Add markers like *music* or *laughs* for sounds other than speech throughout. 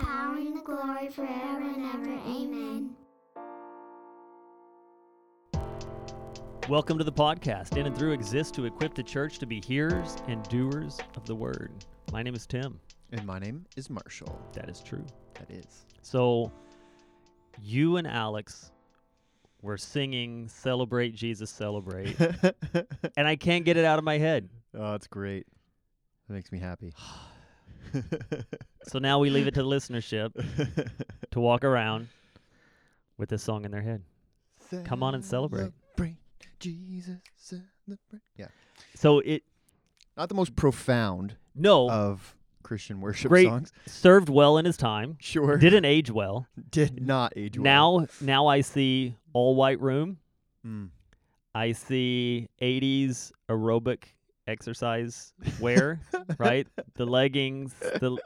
power, and the glory forever and ever. Amen. Welcome to the podcast. In and Through exists to equip the church to be hearers and doers of the word. My name is Tim. And my name is Marshall. That is true. That is. So, you and Alex were singing Celebrate Jesus Celebrate, *laughs* and I can't get it out of my head. oh, that's great. That makes me happy. *sighs* So now we leave it to the listenership *laughs* to walk around with this song in their head. Come on and celebrate. Celebrate Jesus, celebrate. Yeah. So it Not the most profound no of Christian worship Great. songs. served well in his time. Sure. Didn't age well. Did not age well. Now now I see all white room. Mm. I see 80s aerobic exercise *laughs* wear, right? The leggings, the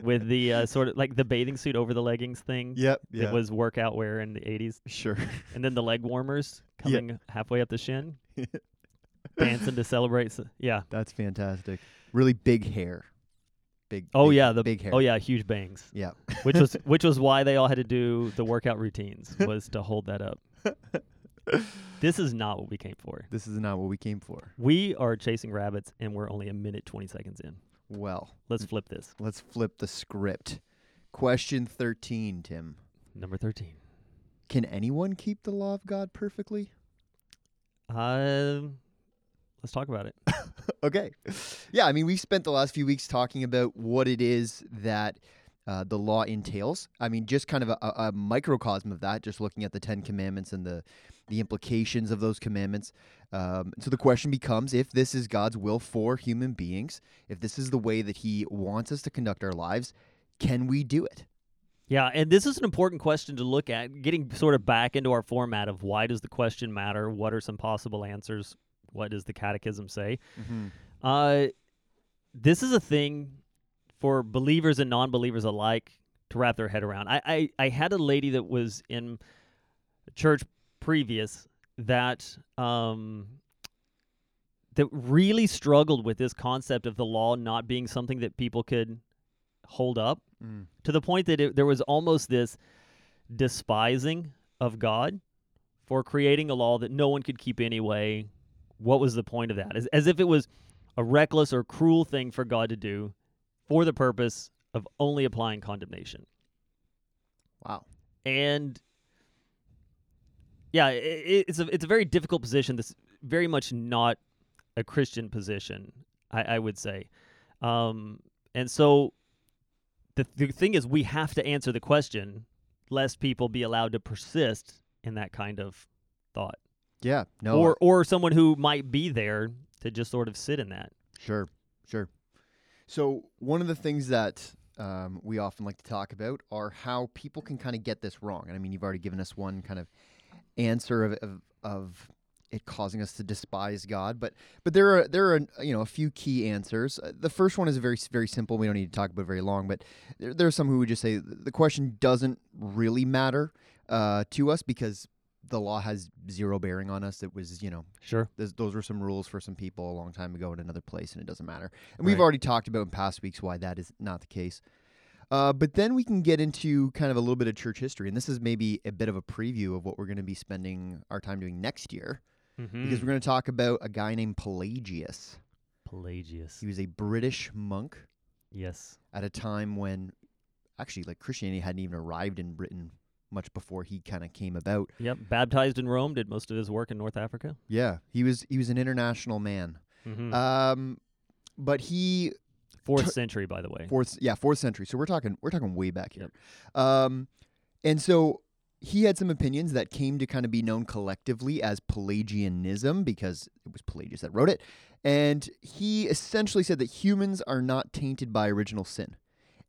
with the uh, sort of like the bathing suit over the leggings thing. Yep. Yeah. That was workout wear in the 80s, sure. and then the leg warmers *laughs* coming halfway up the shin, *laughs* dancing to celebrate. Yeah. That's fantastic. Really big hair. Big. Oh big- yeah, the big hair. Oh yeah, huge bangs. Yeah. Which was which was why they all had to do the workout routines was to hold that up. This is not what we came for. This is not what we came for. We are chasing rabbits, and we're only a minute 20 seconds in. Well, Let's flip this. let's flip the script. Question 13, Tim. Number 13. Can anyone keep the law of God perfectly? Um, let's talk about it. *laughs* okay. Yeah, I mean, we've spent the last few weeks talking about what it is that uh, the law entails. I mean, just kind of a, a, microcosm of that, just looking at the Ten Commandments and the, the implications of those commandments. Um, so the question becomes if this is God's will for human beings, if this is the way that He wants us to conduct our lives, can we do it? Yeah, and this is an important question to look at, getting sort of back into our format of why does the question matter? What are some possible answers? What does the catechism say? Mm-hmm. Uh, this is a thing for believers and non-believers alike to wrap their head around. I, I, I had a lady that was in church previous that um that really struggled with this concept of the law not being something that people could hold up Mm. to the point that it, there was almost this despising of God for creating a law that no one could keep anyway. What was the point of that? As, as if it was a reckless or cruel thing for God to do for the purpose of only applying condemnation. Wow. And yeah, i i- it's a it's a very difficult position. This very much not a Christian position, I, I would say. Um, and so the the thing is, we have to answer the question, lest people be allowed to persist in that kind of thought, Yeah. No. or or someone who might be there to just sort of sit in that. Sure, sure. So one of the things that um, we often like to talk about are how people can kind of get this wrong. And I mean, you've already given us one kind of answer of of, of it causing us to despise God, but but there are there are you know a few key answers. Uh, the first one is very very simple. We don't need to talk about it very long, but there, there are some who would just say the question doesn't really matter uh, to us because the law has zero bearing on us. It was you know Sure. those, those were some rules for some people a long time ago in another place, and it doesn't matter. And we've already talked about in past weeks why that is not the case. Uh, but then we can get into kind of a little bit of church history, and this is maybe a bit of a preview of what we're going to be spending our time doing next year, Mm-hmm. because we're going to talk about a guy named Pelagius. Pelagius. He was a British monk Yes. at a time when, actually, like Christianity hadn't even arrived in Britain much before he kind of came about. Yep. Baptized in Rome. Did most of his work in North Africa. Yeah, he was he was an international man. Mm-hmm. Um, but he Fourth tur- century, by the way. fourth yeah fourth century so we're talking we're talking way back here um and so he had some opinions that came to kind of be known collectively as pelagianism because it was pelagius that wrote it and he essentially said that humans are not tainted by original sin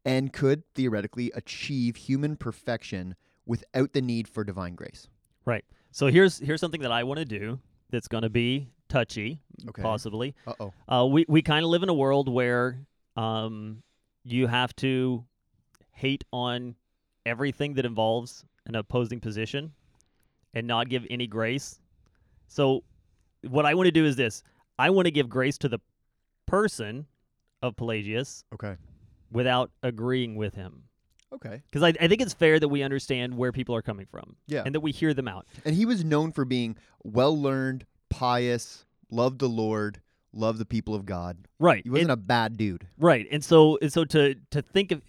and could theoretically achieve human perfection without the need for divine grace Right. So here's here's something that I want to do that's going to be touchy, okay possibly. uh-oh Uh, we we kind of live in a world where um, you have to hate on everything that involves an opposing position and not give any grace. So what I want to do is this: I want to give grace to the person of Pelagius okay without agreeing with him. Okay. because I, I think it's fair that we understand where people are coming from Yeah. and that we hear them out. And he was known for being well learned, pious, loved the Lord, loved the people of God. Right. He wasn't and, a bad dude. right. And so and so to to think of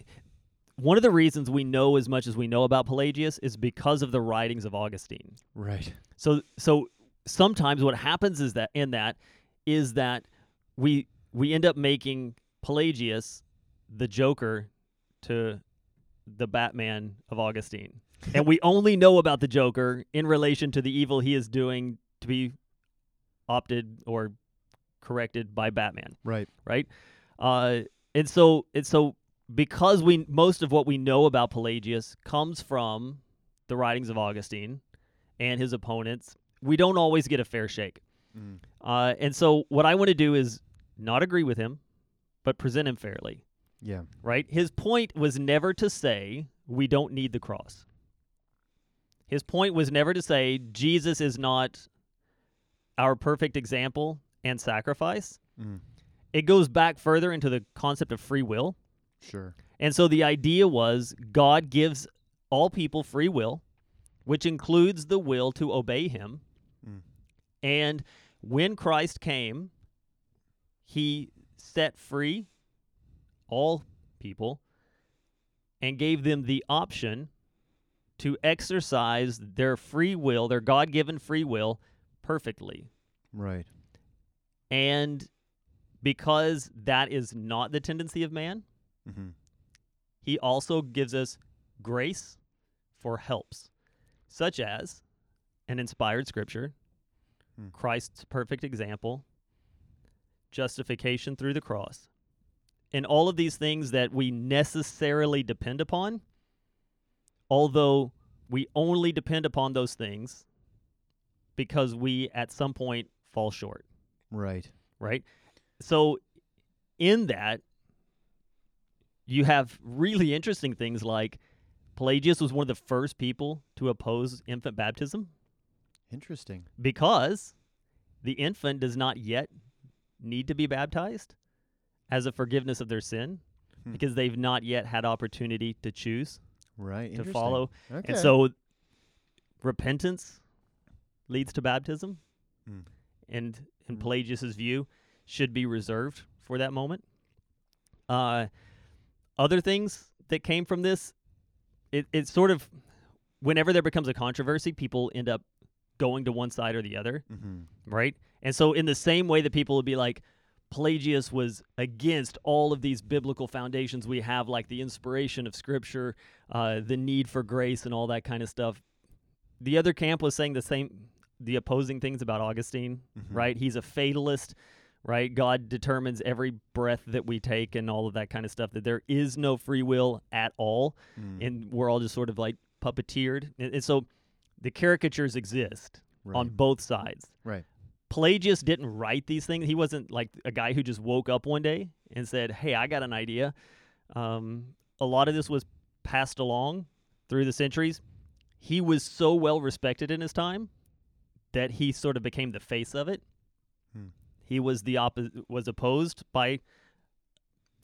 one of the reasons we know as much as we know about Pelagius is because of the writings of Augustine. Right. So so sometimes what happens is that in that is that we we end up making Pelagius the Joker to the Batman of Augustine. and we only know about the Joker in relation to the evil he is doing to be opted or corrected by Batman Right. right? Uh, and so and so because we most of what we know about Pelagius comes from the writings of Augustine and his opponents, we don't always get a fair shake. Mm. Uh, and so what I want to do is not agree with him, but present him fairly. Yeah. Right? His point was never to say we don't need the cross. His point was never to say Jesus is not our perfect example and sacrifice Mm. it goes back further into the concept of free will. Sure. And so the idea was God gives all people free will, which includes the will to obey him. Mm. And when Christ came, he set free all people and gave them the option to exercise their free will, their God given free will, perfectly. Right. And because that is not the tendency of man, Mm-hmm. he also gives us grace for helps, such as an inspired scripture, Hmm. Christ's perfect example, justification through the cross, and all of these things that we necessarily depend upon, although we only depend upon those things because we at some point fall short Right. right? So in that you have really interesting things like Pelagius was one of the first people to oppose infant baptism Interesting. because the infant does not yet need to be baptized as a forgiveness of their sin Hmm. because they've not yet had opportunity to choose Right. to follow Okay. and so repentance leads to baptism. Mm. And in Mm. Pelagius's view, should be reserved for that moment. Uh, other things that came from this, it it's sort of whenever there becomes a controversy, people end up going to one side or the other, mm-hmm. right? And so in the same way that people would be like Pelagius was against all of these biblical foundations we have, like the inspiration of Scripture, uh, the need for grace, and all that kind of stuff. The other camp was saying the same, the opposing things about Augustine, Mhm. right? He's a fatalist, right? God determines every breath that we take and all of that kind of stuff, that there is no free will at all, Mm. and we're all just sort of like puppeteered. And, and so the caricatures exist right. on both sides. Right. Pelagius didn't write these things. He wasn't like a guy who just woke up one day and said, "Hey, I got an idea." Um, a lot of this was passed along through the centuries. He was so well respected in his time that he sort of became the face of it. Hmm. He was the oppo- was opposed by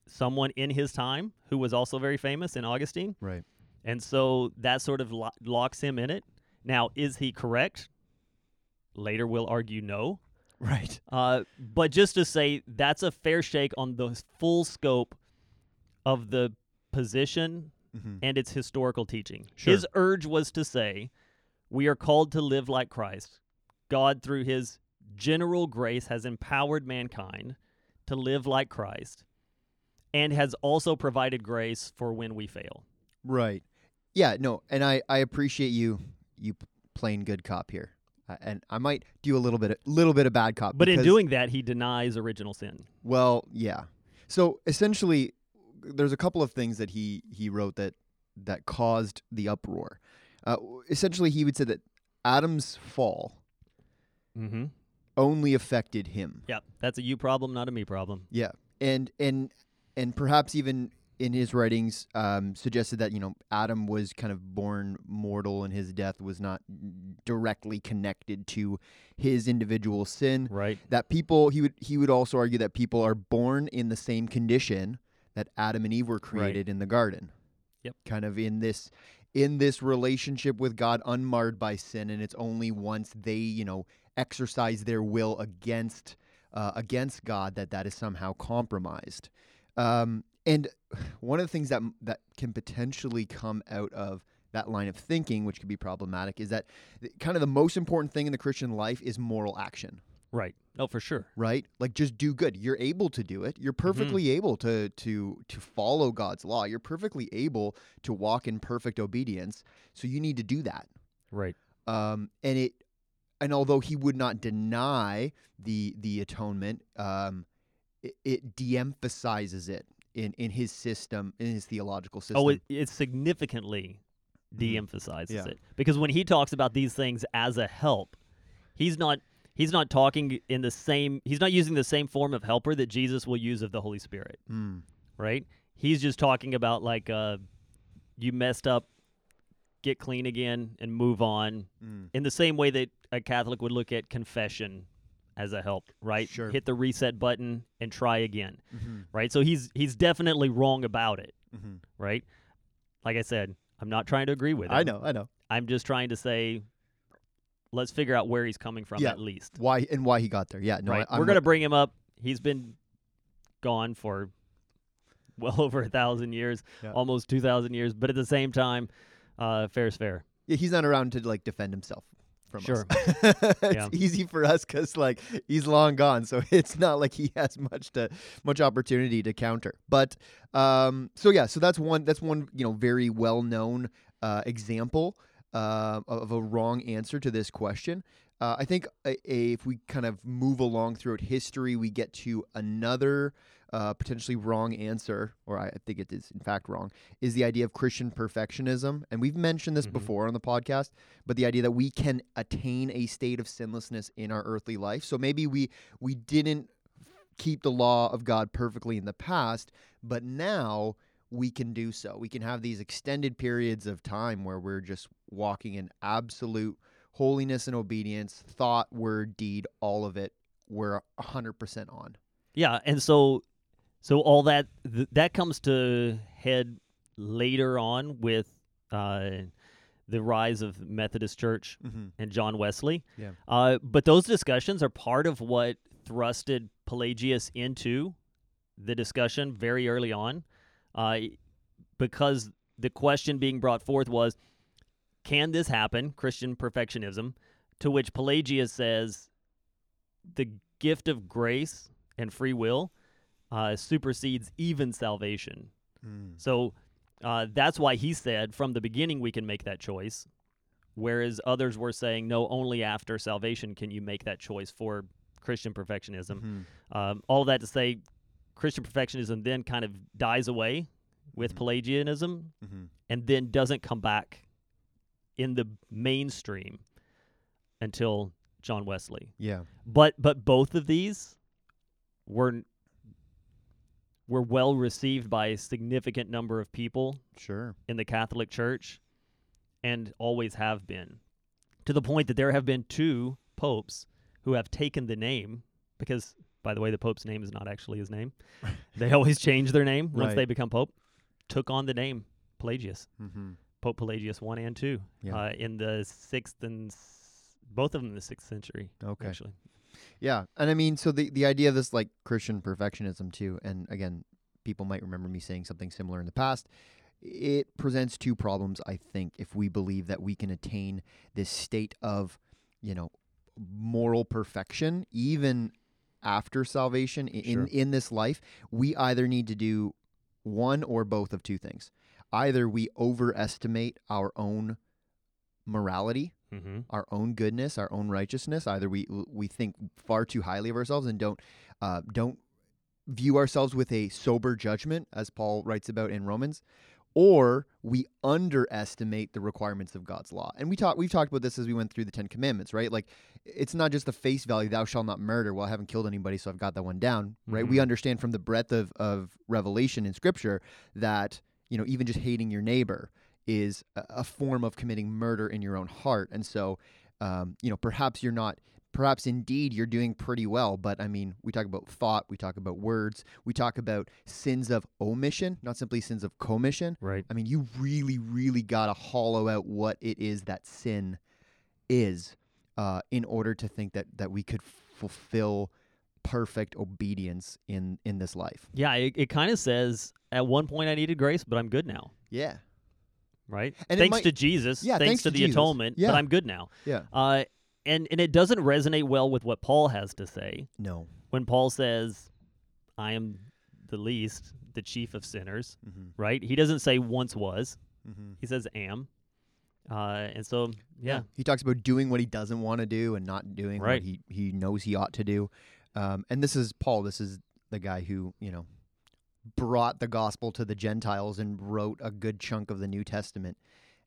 someone in his time who was also very famous in Augustine. Right. And so that sort of lo- locks him in it. Now, is he correct? Later, we'll argue no. Right. Uh, but just to say, that's a fair shake on the full scope of the position Mm-hmm. and its historical teaching. Sure. His urge was to say, we are called to live like Christ. God, through his general grace, has empowered mankind to live like Christ and has also provided grace for when we fail. Right. Yeah. No. And I I appreciate you you playing good cop here, and I might do a little bit a little bit of bad cop. But in doing that, he denies original sin. Well, yeah. So essentially, there's a couple of things that he he wrote that that caused the uproar. Uh, essentially, he would say that Adam's fall Mm-hmm. only affected him. Yeah, that's a you problem, not a me problem. Yeah, and and and perhaps even in his writings um, suggested that you know Adam was kind of born mortal and his death was not directly connected to his individual sin. Right. That people he would he would also argue that people are born in the same condition that Adam and Eve were created in the garden. Yep. Kind of in this in this relationship with God unmarred by sin and it's only once they, you know, exercise their will against uh, against God that that is somehow compromised. Um, and one of the things that that can potentially come out of that line of thinking, which could be problematic, is that kind of the most important thing in the Christian life is moral action. Right. No, for sure. right? Like just do good. You're able to do it. You're perfectly able to to to follow god's law. You're perfectly able to walk in perfect obedience. So you need to do that. Right. um and it and although he would not deny the the atonement um it, it de-emphasizes it in in his system in his theological system Oh, it, it significantly Mhm. de-emphasizes Yeah. it because when he talks about these things as a help, he's not he's not talking in the same he's not using the same form of helper that Jesus will use of the Holy Spirit, Mm, right? He's just talking about like uh you messed up, get clean again and move on mm. in the same way that a Catholic would look at confession as a help, right? Sure. Hit the reset button and try again, Mhm, right? So he's he's definitely wrong about it, mhm. right? Like I said, I'm not trying to agree with him. i know i know I'm just trying to say, let's figure out where he's coming from Yeah. at least. why and why he got there yeah no right? I, We're gonna bring him up. He's been gone for well *laughs* over a thousand years, Yeah. almost two thousand years. But at the same time, uh, fair's fair. Yeah, he's not around to like defend himself from Sure. us. *laughs* *laughs* it's Yeah. easy for us because like he's long gone, so *laughs* it's not like he has much to much opportunity to counter. But um, so yeah, so that's one that's one you know very well known uh, example uh, of a wrong answer to this question. Uh, I think a, a, if we kind of move along throughout history, we get to another uh, potentially wrong answer, or I think it is in fact wrong, is the idea of Christian perfectionism. And we've mentioned this Mhm. before on the podcast, but the idea that we can attain a state of sinlessness in our earthly life. So maybe we we didn't keep the law of God perfectly in the past, but now we can do so. We can have these extended periods of time where we're just walking in absolute holiness and obedience, thought, word, deed, all of it. We're 100% on. Yeah, and so so all that th- that comes to head later on with uh, the rise of Methodist Church Mm-hmm. and John Wesley. Yeah. Uh, but those discussions are part of what thrusted Pelagius into the discussion very early on, uh, because the question being brought forth was, can this happen? Christian perfectionism, to which Pelagius says, the gift of grace and free will uh, supersedes even salvation. Mm. So uh, that's why he said from the beginning we can make that choice, whereas others were saying no, only after salvation can you make that choice for Christian perfectionism. Mhm. Um, all that to say, Christian perfectionism then kind of dies away with Mhm. Pelagianism Mhm. and then doesn't come back in the mainstream until John Wesley. Yeah. But but both of these were were well received by a significant number of people Sure. in the Catholic Church and always have been. To the point that there have been two popes who have taken the name because by the way the pope's name is not actually his name. *laughs* they always change their name once Right. they become pope. Took on the name Pelagius. Mm-hmm. Pope Pelagius 1 and 2 Yeah. uh, in the 6th and s- both of them in the 6th century Okay. actually. Yeah, and I mean, so the the idea of this like Christian perfectionism too, and again, people might remember me saying something similar in the past. It presents two problems, I think, if we believe that we can attain this state of, you know, moral perfection even after salvation in Sure. in this life. We either need to do one or both of two things. Either we overestimate our own morality Mm-hmm. our own goodness, our own righteousness. Either we we think far too highly of ourselves and don't uh, don't view ourselves with a sober judgment, as Paul writes about in Romans, or we underestimate the requirements of God's law. And we talked we've talked about this as we went through the Ten Commandments, right? Like it's not just the face value, "Thou shalt not murder." Well, I haven't killed anybody, so I've got that one down, right? We Mhm. understand from the breadth of of revelation in Scripture that you know even just hating your neighbor is a, a form of committing murder in your own heart. And so, um, you know, perhaps you're not perhaps indeed you're doing pretty well, but I mean, we talk about thought, we talk about words, we talk about sins of omission, not simply sins of commission. Right. I mean, you really, really got to hollow out what it is that sin is uh, in order to think that that we could fulfill perfect obedience in in this life. Yeah, it, it kind of says at one point I needed grace, but I'm good now. Yeah. Right. And thanks might- to Jesus. Yeah, Thanks, thanks to, to the Jesus. atonement. Yeah. But I'm good now. Yeah. Uh, and and it doesn't resonate well with what Paul has to say No. when Paul says, "I am the least, the chief of sinners." Mm-hmm. Right. He doesn't say once was. Mm-hmm. He says am. Uh, and so yeah, He talks about doing what he doesn't want to do and not doing Right. what he, he knows he ought to do. Um, and this is Paul. This is the guy who, you know, brought the gospel to the Gentiles and wrote a good chunk of the New Testament.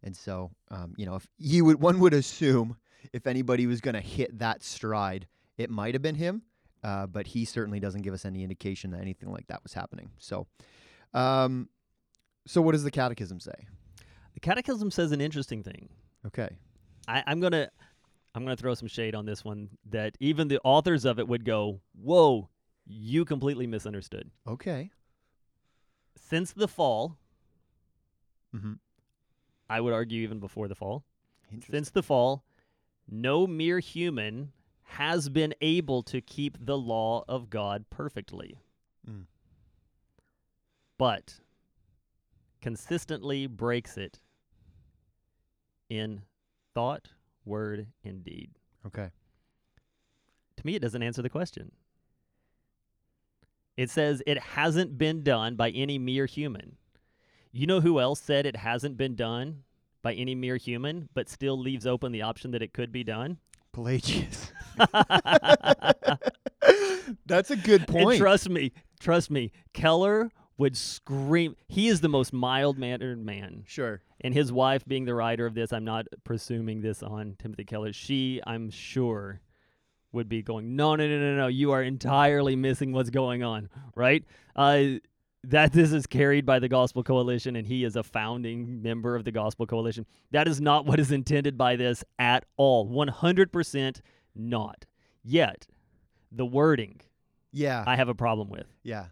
And so, um, you know, if you would, one would assume if anybody was going to hit that stride, it might have been him. Uh, but he certainly doesn't give us any indication that anything like that was happening. So, um, so what does the Catechism say? the Catechism says an interesting thing. Okay. I, I'm gonna I'm gonna throw some shade on this one that even the authors of it would go, "Whoa, you completely misunderstood." Okay. Since the fall, Mm-hmm. I would argue even before the fall, since the fall, no mere human has been able to keep the law of God perfectly. Mm. But consistently breaks it in thought, word, and deed. Okay. To me, it doesn't answer the question. It says it hasn't been done by any mere human. You know who else said it hasn't been done by any mere human, but still leaves open the option that it could be done? Pelagius. *laughs* That's a good And point. trust me, trust me, Keller would scream. He is the most mild mannered man. sure. And his wife, being the writer of this, I'm not presuming this on Timothy Keller. She, I'm sure, would be going, no, no, no, no, no. You are entirely missing what's going on, right? Uh, that this is carried by the Gospel Coalition, and he is a founding member of the Gospel Coalition. That is not what is intended by this at all. 100% not. Yet, the wording Yeah. I have a problem with. yeah.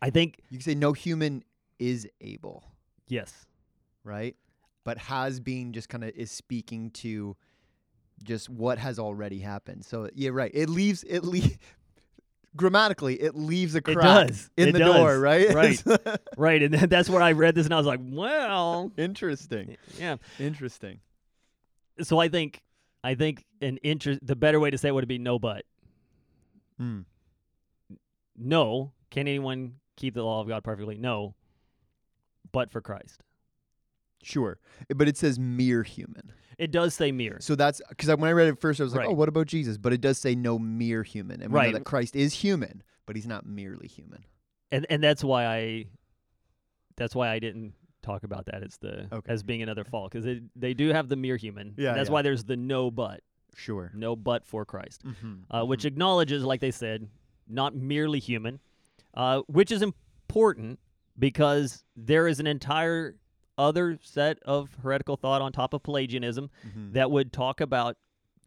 I think, You can say no human is able, yes, right? But has been just kind of is speaking to just what has already happened. So yeah, right. It leaves it leaves *laughs* grammatically it leaves a It crack does. in It the door, does. right? Right. *laughs* right. And that's where I read this and I was like, well, Interesting. yeah. Interesting. So I think, I think an interest, the better way to say it would be no, but Mm. no. Can anyone keep the law of God perfectly? No, but for Christ. Sure. But it says mere human. It does say mere. So that's because when I read it first, I was like, Right. "Oh, what about Jesus?" But it does say no mere human, and we know Right. that Christ is human, but he's not merely human. and and that's why I that's why I didn't talk about that as the Okay. as being another fault because they do have the mere human. and Yeah, that's yeah. why there's the no but Sure. no but for Christ, Mm-hmm. uh, which acknowledges, like they said, not merely human, uh, which is important because there is an entire other set of heretical thought on top of Pelagianism Mm-hmm. that would talk about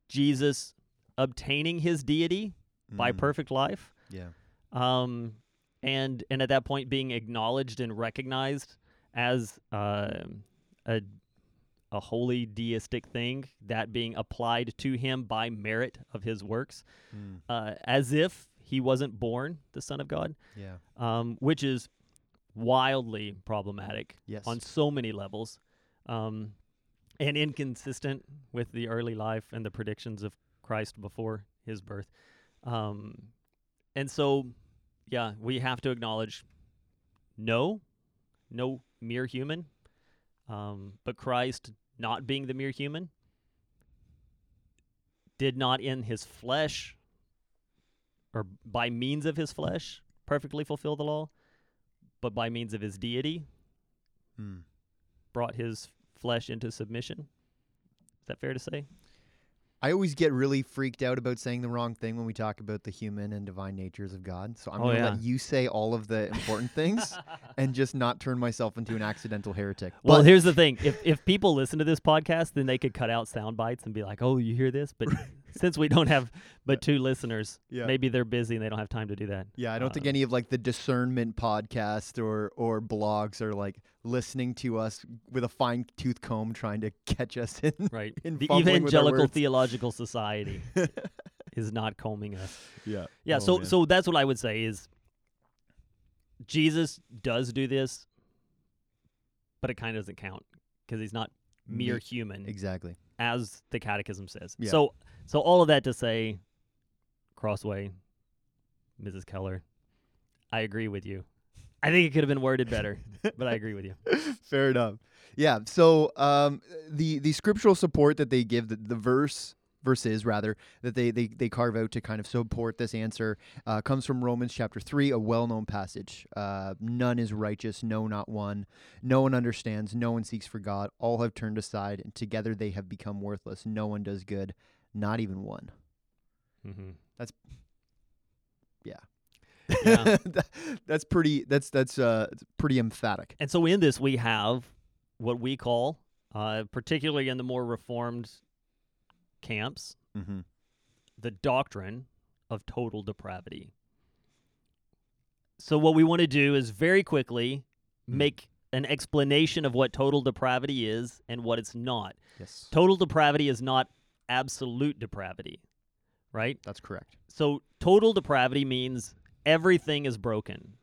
Jesus obtaining his deity by Mm. perfect life. Yeah. um, and and at that point being acknowledged and recognized as um a a holy deistic thing, that being applied to him by merit of his works, Mm. uh, as if he wasn't born the Son of God, Yeah. um, which is wildly problematic Yes. on so many levels, um, and inconsistent with the early life and the predictions of Christ before his birth. Um, and so, yeah, we have to acknowledge no, no mere human, um, but Christ not being the mere human did not in his flesh or by means of his flesh perfectly fulfill the law, but by means of his deity Mm. brought his flesh into submission. Is that fair to say? I always get really freaked out about saying the wrong thing when we talk about the human and divine natures of God. So I'm Oh, going to yeah. let you say all of the important things *laughs* and just not turn myself into an accidental heretic. Well, But- here's the thing: if if people listen to this podcast, then they could cut out sound bites and be like, "Oh, you hear this?" But *laughs* *laughs* since we don't have but two listeners, Yeah. maybe they're busy and they don't have time to do that. Yeah, I don't think Uh, any of like the discernment podcast or or blogs are like listening to us with a fine tooth comb trying to catch us in. Right. *laughs* in the fumbling with our Evangelical. *laughs* Theological Society is not combing us. yeah. Yeah, Oh, so man. so that's what I would say is Jesus does do this, but it kind of doesn't count because he's not mere human, exactly. as the Catechism says. Yeah. So so all of that to say, Crossway, Mrs. Keller, I agree with you. I think it could have been worded better, but I agree with you. *laughs* Fair enough. Yeah. So um, the the scriptural support that they give, the, the verse verses rather that they, they they carve out to kind of support this answer uh, comes from Romans chapter three, a well known passage. Uh, None is righteous, no, not one. No one understands. No one seeks for God. All have turned aside, and together they have become worthless. No one does good, not even one. Mm-hmm. Yeah. Yeah. *laughs* That's pretty. That's that's uh pretty emphatic. And so in this, we have what we call, uh, particularly in the more reformed camps, Mm-hmm. the doctrine of total depravity. So, what we want to do is very quickly Mm. make an explanation of what total depravity is and what it's not. Yes, Total depravity is not absolute depravity, right? that's correct. So, total depravity means everything is broken.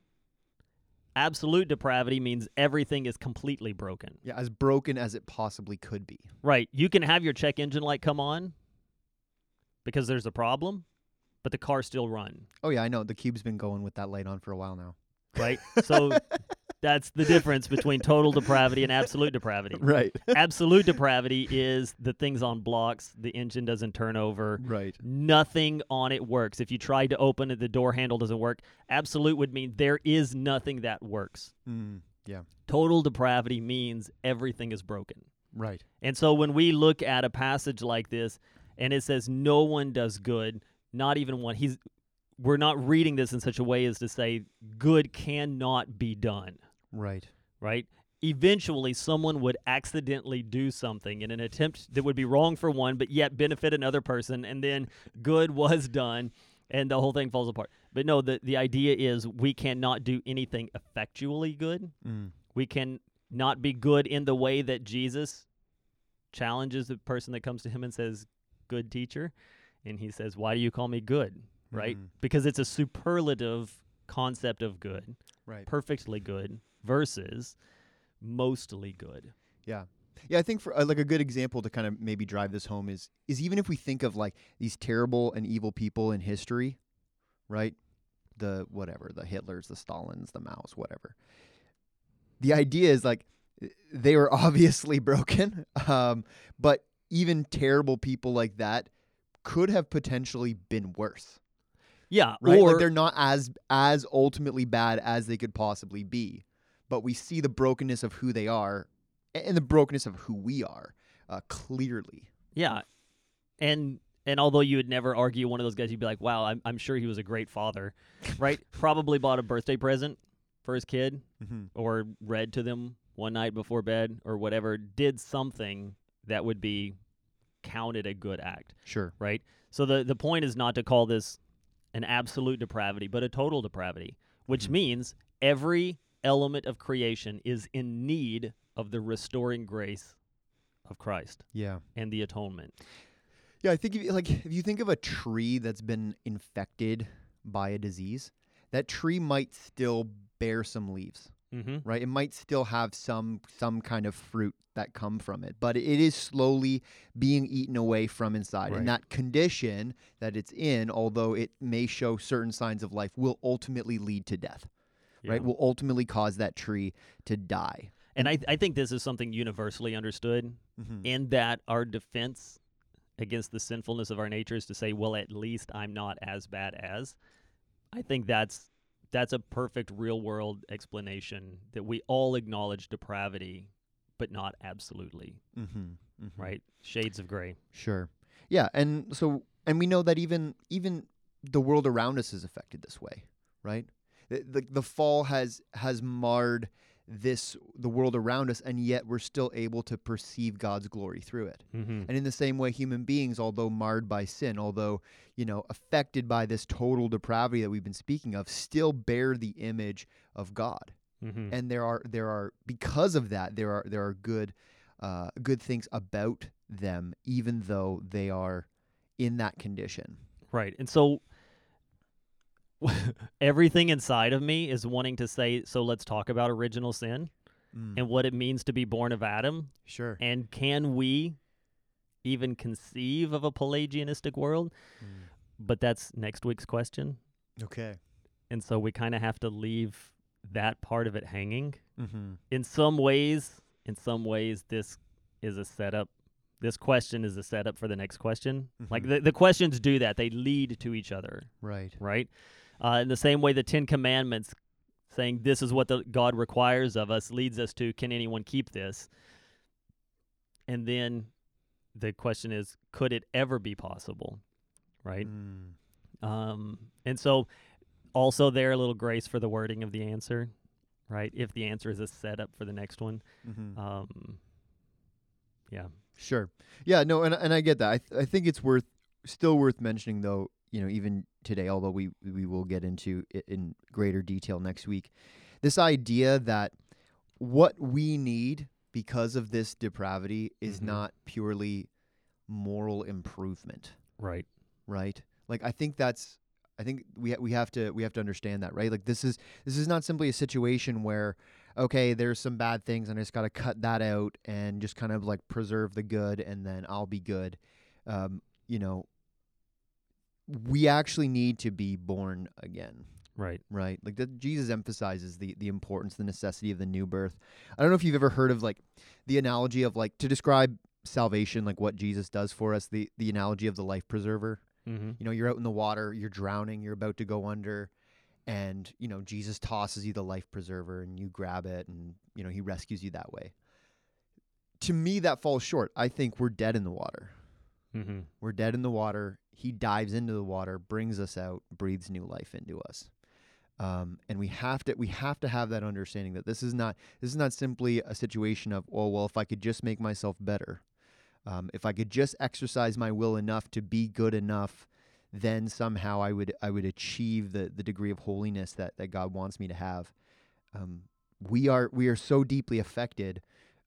Absolute depravity means everything is completely broken. Yeah, as broken as it possibly could be. Right. You can have your check engine light come on because there's a problem, but the car still run. Oh yeah, I know. The cube's been going with that light on for a while now. Right. *laughs* So that's the difference between total depravity and absolute depravity. Right. *laughs* Absolute depravity is the things on blocks, the engine doesn't turn over, right. nothing on it works. If you tried to open it, the door handle doesn't work. Absolute would mean there is nothing that works. Mm, yeah. Total depravity means everything is broken. Right. And so when we look at a passage like this and it says no one does good, not even one, he's we're not reading this in such a way as to say good cannot be done, Right. right? Eventually someone would accidentally do something in an attempt that would be wrong for one but yet benefit another person and then good was done and the whole thing falls apart. But no, the the idea is we cannot do anything effectually good. Mm. We can not be good in the way that Jesus challenges the person that comes to him and says, Good teacher. And he says, Why do you call me good? Right? Mhm. Because it's a superlative concept of good, Right. perfectly good versus mostly good. Yeah. Yeah, I think for uh, like a good example to kind of maybe drive this home is is even if we think of like these terrible and evil people in history, right? The whatever, the Hitlers, the Stalins, the Maos, whatever. The idea is like they were *laughs* obviously broken, um, but even terrible people like that could have potentially been worse, Yeah. right? Or like they're not as as ultimately bad as they could possibly be, but we see the brokenness of who they are and the brokenness of who we are uh, clearly. yeah. And and although you would never argue one of those guys, you'd be like, Wow, I'm I'm sure he was a great father. right? *laughs* Probably bought a birthday present for his kid. Mm-hmm. or read to them one night before bed or whatever did something that would be counted a good act, Sure. right? So the the point is not to call this an absolute depravity, but a total depravity, which Mhm. means every element of creation is in need of the restoring grace of Christ Yeah. and the atonement. Yeah, I think if you, like if you think of a tree that's been infected by a disease, that tree might still bear some leaves, Mm-hmm. right? It might still have some some kind of fruit that come from it, but it is slowly being eaten away from inside. Right. And that condition that it's in, although it may show certain signs of life, will ultimately lead to death, right? Will ultimately cause that tree to die. And I I think this is something universally understood Mm-hmm. in that our defense against the sinfulness of our nature is to say, well, at least I'm not as bad as. I think that's that's a perfect real world explanation that we all acknowledge depravity, but not absolutely, Mm-hmm. right? Shades of gray. Sure. Yeah, and so and we know that even even the world around us is affected this way, right? The the, the fall has has marred this the world around us and yet we're still able to perceive God's glory through it. Mm-hmm. And in the same way human beings although marred by sin, although, you know, affected by this total depravity that we've been speaking of, still bear the image of God. Mm-hmm. And there are there are because of that there are there are good uh, good things about them even though they are in that condition. Right. And so *laughs* everything inside of me is wanting to say, so let's talk about original sin and what it means to be born of Adam. sure. And can we even conceive of a Pelagianistic world? But that's next week's question. Okay. And so we kind of have to leave that part of it hanging. Mm-hmm. In some ways, in some ways, this is a setup. This question is a setup for the next question. Like Mhm. the, the questions do that, they lead to each other. Right. right? Uh, in the same way, the Ten Commandments saying this is what the God requires of us leads us to can anyone keep this? And then the question is, could it ever be possible, right? Mm. Um, and so, also there a little grace for the wording of the answer, right? If the answer is a setup for the next one, Mm-hmm. um, yeah, Sure. Yeah. No. And and I get that. I th- I think it's worth still worth mentioning though. You know, even today, although we we will get into it in greater detail next week, this idea that what we need because of this depravity is Mhm. not purely moral improvement, right, right? Like I think that's I think we ha- we have to we have to understand that, right? Like this is this is not simply a situation where okay, there's some bad things and I just got to cut that out and just kind of like preserve the good and then I'll be good. Um, you know, we actually need to be born again, right, right? Like that Jesus emphasizes the the importance, the necessity of the new birth. I don't know if you've ever heard of like the analogy of like to describe salvation, like what Jesus does for us, the the analogy of the life preserver. mm-hmm. You know, you're out in the water, you're drowning, you're about to go under, and, you know, Jesus tosses you the life preserver and you grab it and, you know, he rescues you that way. To me, that falls short. I think we're dead in the water. Mm-hmm. We're dead in the water. He dives into the water, brings us out, breathes new life into us. Um, and we have to we have to have that understanding that this is not this is not simply a situation of oh well if I could just make myself better, um, if I could just exercise my will enough to be good enough, then somehow I would I would achieve the the degree of holiness that that God wants me to have. Um, we are we are so deeply affected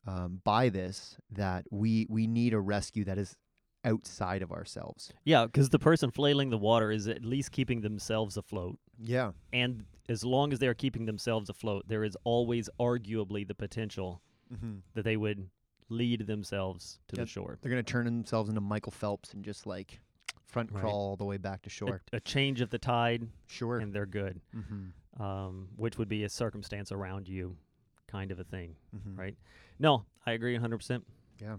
um, by this that we we need a rescue that is outside of ourselves. Yeah, because the person flailing the water is at least keeping themselves afloat. Yeah. And as long as they're keeping themselves afloat, there is always arguably the potential Mm-hmm. that they would lead themselves to Yep. the shore. They're gonna turn themselves into Michael Phelps and just like front Right. crawl all the way back to A- shore. A, change of the tide, Sure. and they're good, mm-hmm. um, which would be a circumstance around you kind of a thing. Mm-hmm. Right. No, I agree 100%. Yeah.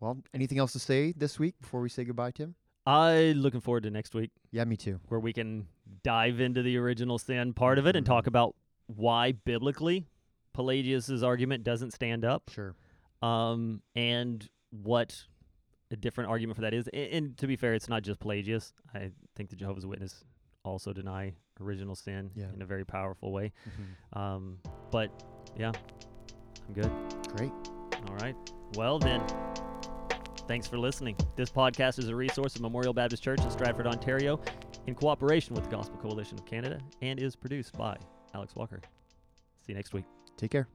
Well, anything else to say this week before we say goodbye, Tim? I looking forward to next week Yeah, me too. where we can dive into the original sin part of it and talk Mhm. about why biblically Pelagius's argument doesn't stand up. Sure. um, and what a different argument for that is. And, and to be fair, it's not just Pelagius. I think the Jehovah's Witness also deny original sin Yeah. in a very powerful way. Mm-hmm. Um, but yeah, I'm good. Great. All right. Well then, thanks for listening. This podcast is a resource of Memorial Baptist Church in Stratford, Ontario, in cooperation with the Gospel Coalition of Canada, and is produced by Alex Walker. See you next week. Take care.